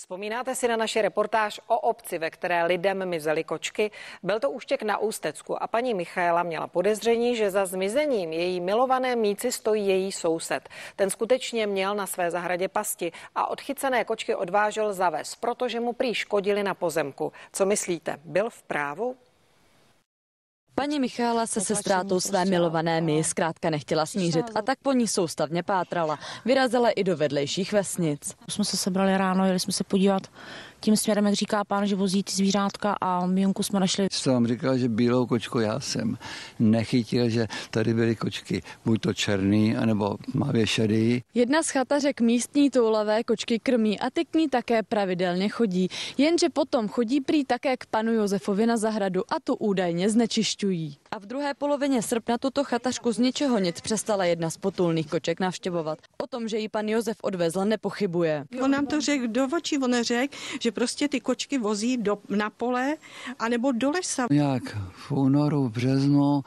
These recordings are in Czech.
Vzpomínáte si na naši reportáž o obci, ve které lidem mizely kočky? Byl to úštěk na Ústecku a paní Michaela měla podezření, že za zmizením její milované míci stojí její soused. Ten skutečně měl na své zahradě pasti a odchycené kočky odvážel za ves, protože mu prý škodili na pozemku. Co myslíte, byl v právu? Paní Michála se se ztrátou své milované my zkrátka nechtěla smířit a tak po ní soustavně pátrala. Vyrazila i do vedlejších vesnic. Jsme se sebrali ráno, jeli jsme se podívat tím směrem, jak říká pán, že vozí ty zvířátka a Mionku jsme našli. Jste vám říkal, že bílou kočku já jsem nechytil, že tady byly kočky buď to černý, anebo tmavě šedý. Jedna z chatařek místní toulavé kočky krmí a ty k ní také pravidelně chodí. Jenže potom chodí prý také k panu Josefovi na zahradu a tu údajně znečišťují. A v druhé polovině srpna tuto chatařku z ničeho nic přestala jedna z potulných koček navštěvovat. O tom, že ji pan Josef odvezl, nepochybuje. On nám to řekl do očí, on řekl, že prostě ty kočky vozí do, na pole anebo do lesa. Jak v únoru, v březnu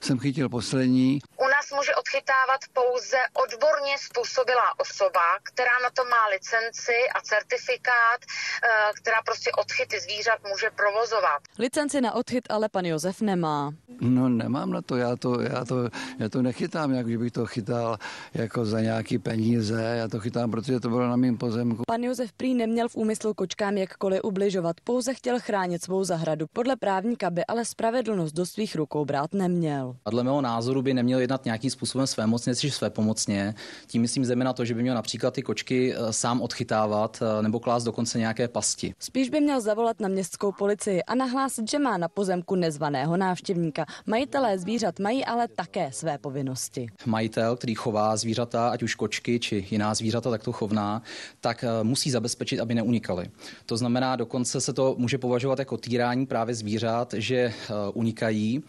jsem chytil poslední. Nás může odchytávat pouze odborně způsobilá osoba, která na to má licenci a certifikát, eh, která prostě odchyty zvířat může provozovat. Licenci na odchyt ale pan Josef nemá. No nemám na to, já to, já to, já to nechytám, jak kdybych to chytal jako za nějaký peníze, já to chytám, protože to bylo na mém pozemku. Pan Josef prý neměl v úmyslu kočkám jakkoliv ubližovat, pouze chtěl chránit svou zahradu. Podle právníka by ale spravedlnost do svých rukou brát neměl. A dle mého názoru by neměl jednat nějakým způsobem své mocně či své pomocně. Tím myslím zejména to, že by měl například ty kočky eh, sám odchytávat eh, nebo klást dokonce nějaké pasti. Spíš by měl zavolat na městskou policii a nahlásit, že má na pozemku nezvaného návštěvníka. Majitelé zvířat mají ale také své povinnosti. Majitel, který chová zvířata, ať už kočky či jiná zvířata takto chovná, tak eh, musí zabezpečit, aby neunikaly. To znamená, dokonce se to může považovat jako týrání právě zvířat, že unikají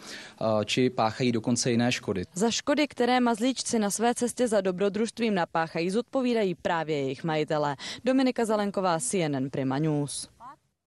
či páchají dokonce jiné škody. Za škody, které mazlíčci na své cestě za dobrodružstvím napáchají, zodpovídají právě jejich majitelé. Dominika Zalenková, CNN Prima News.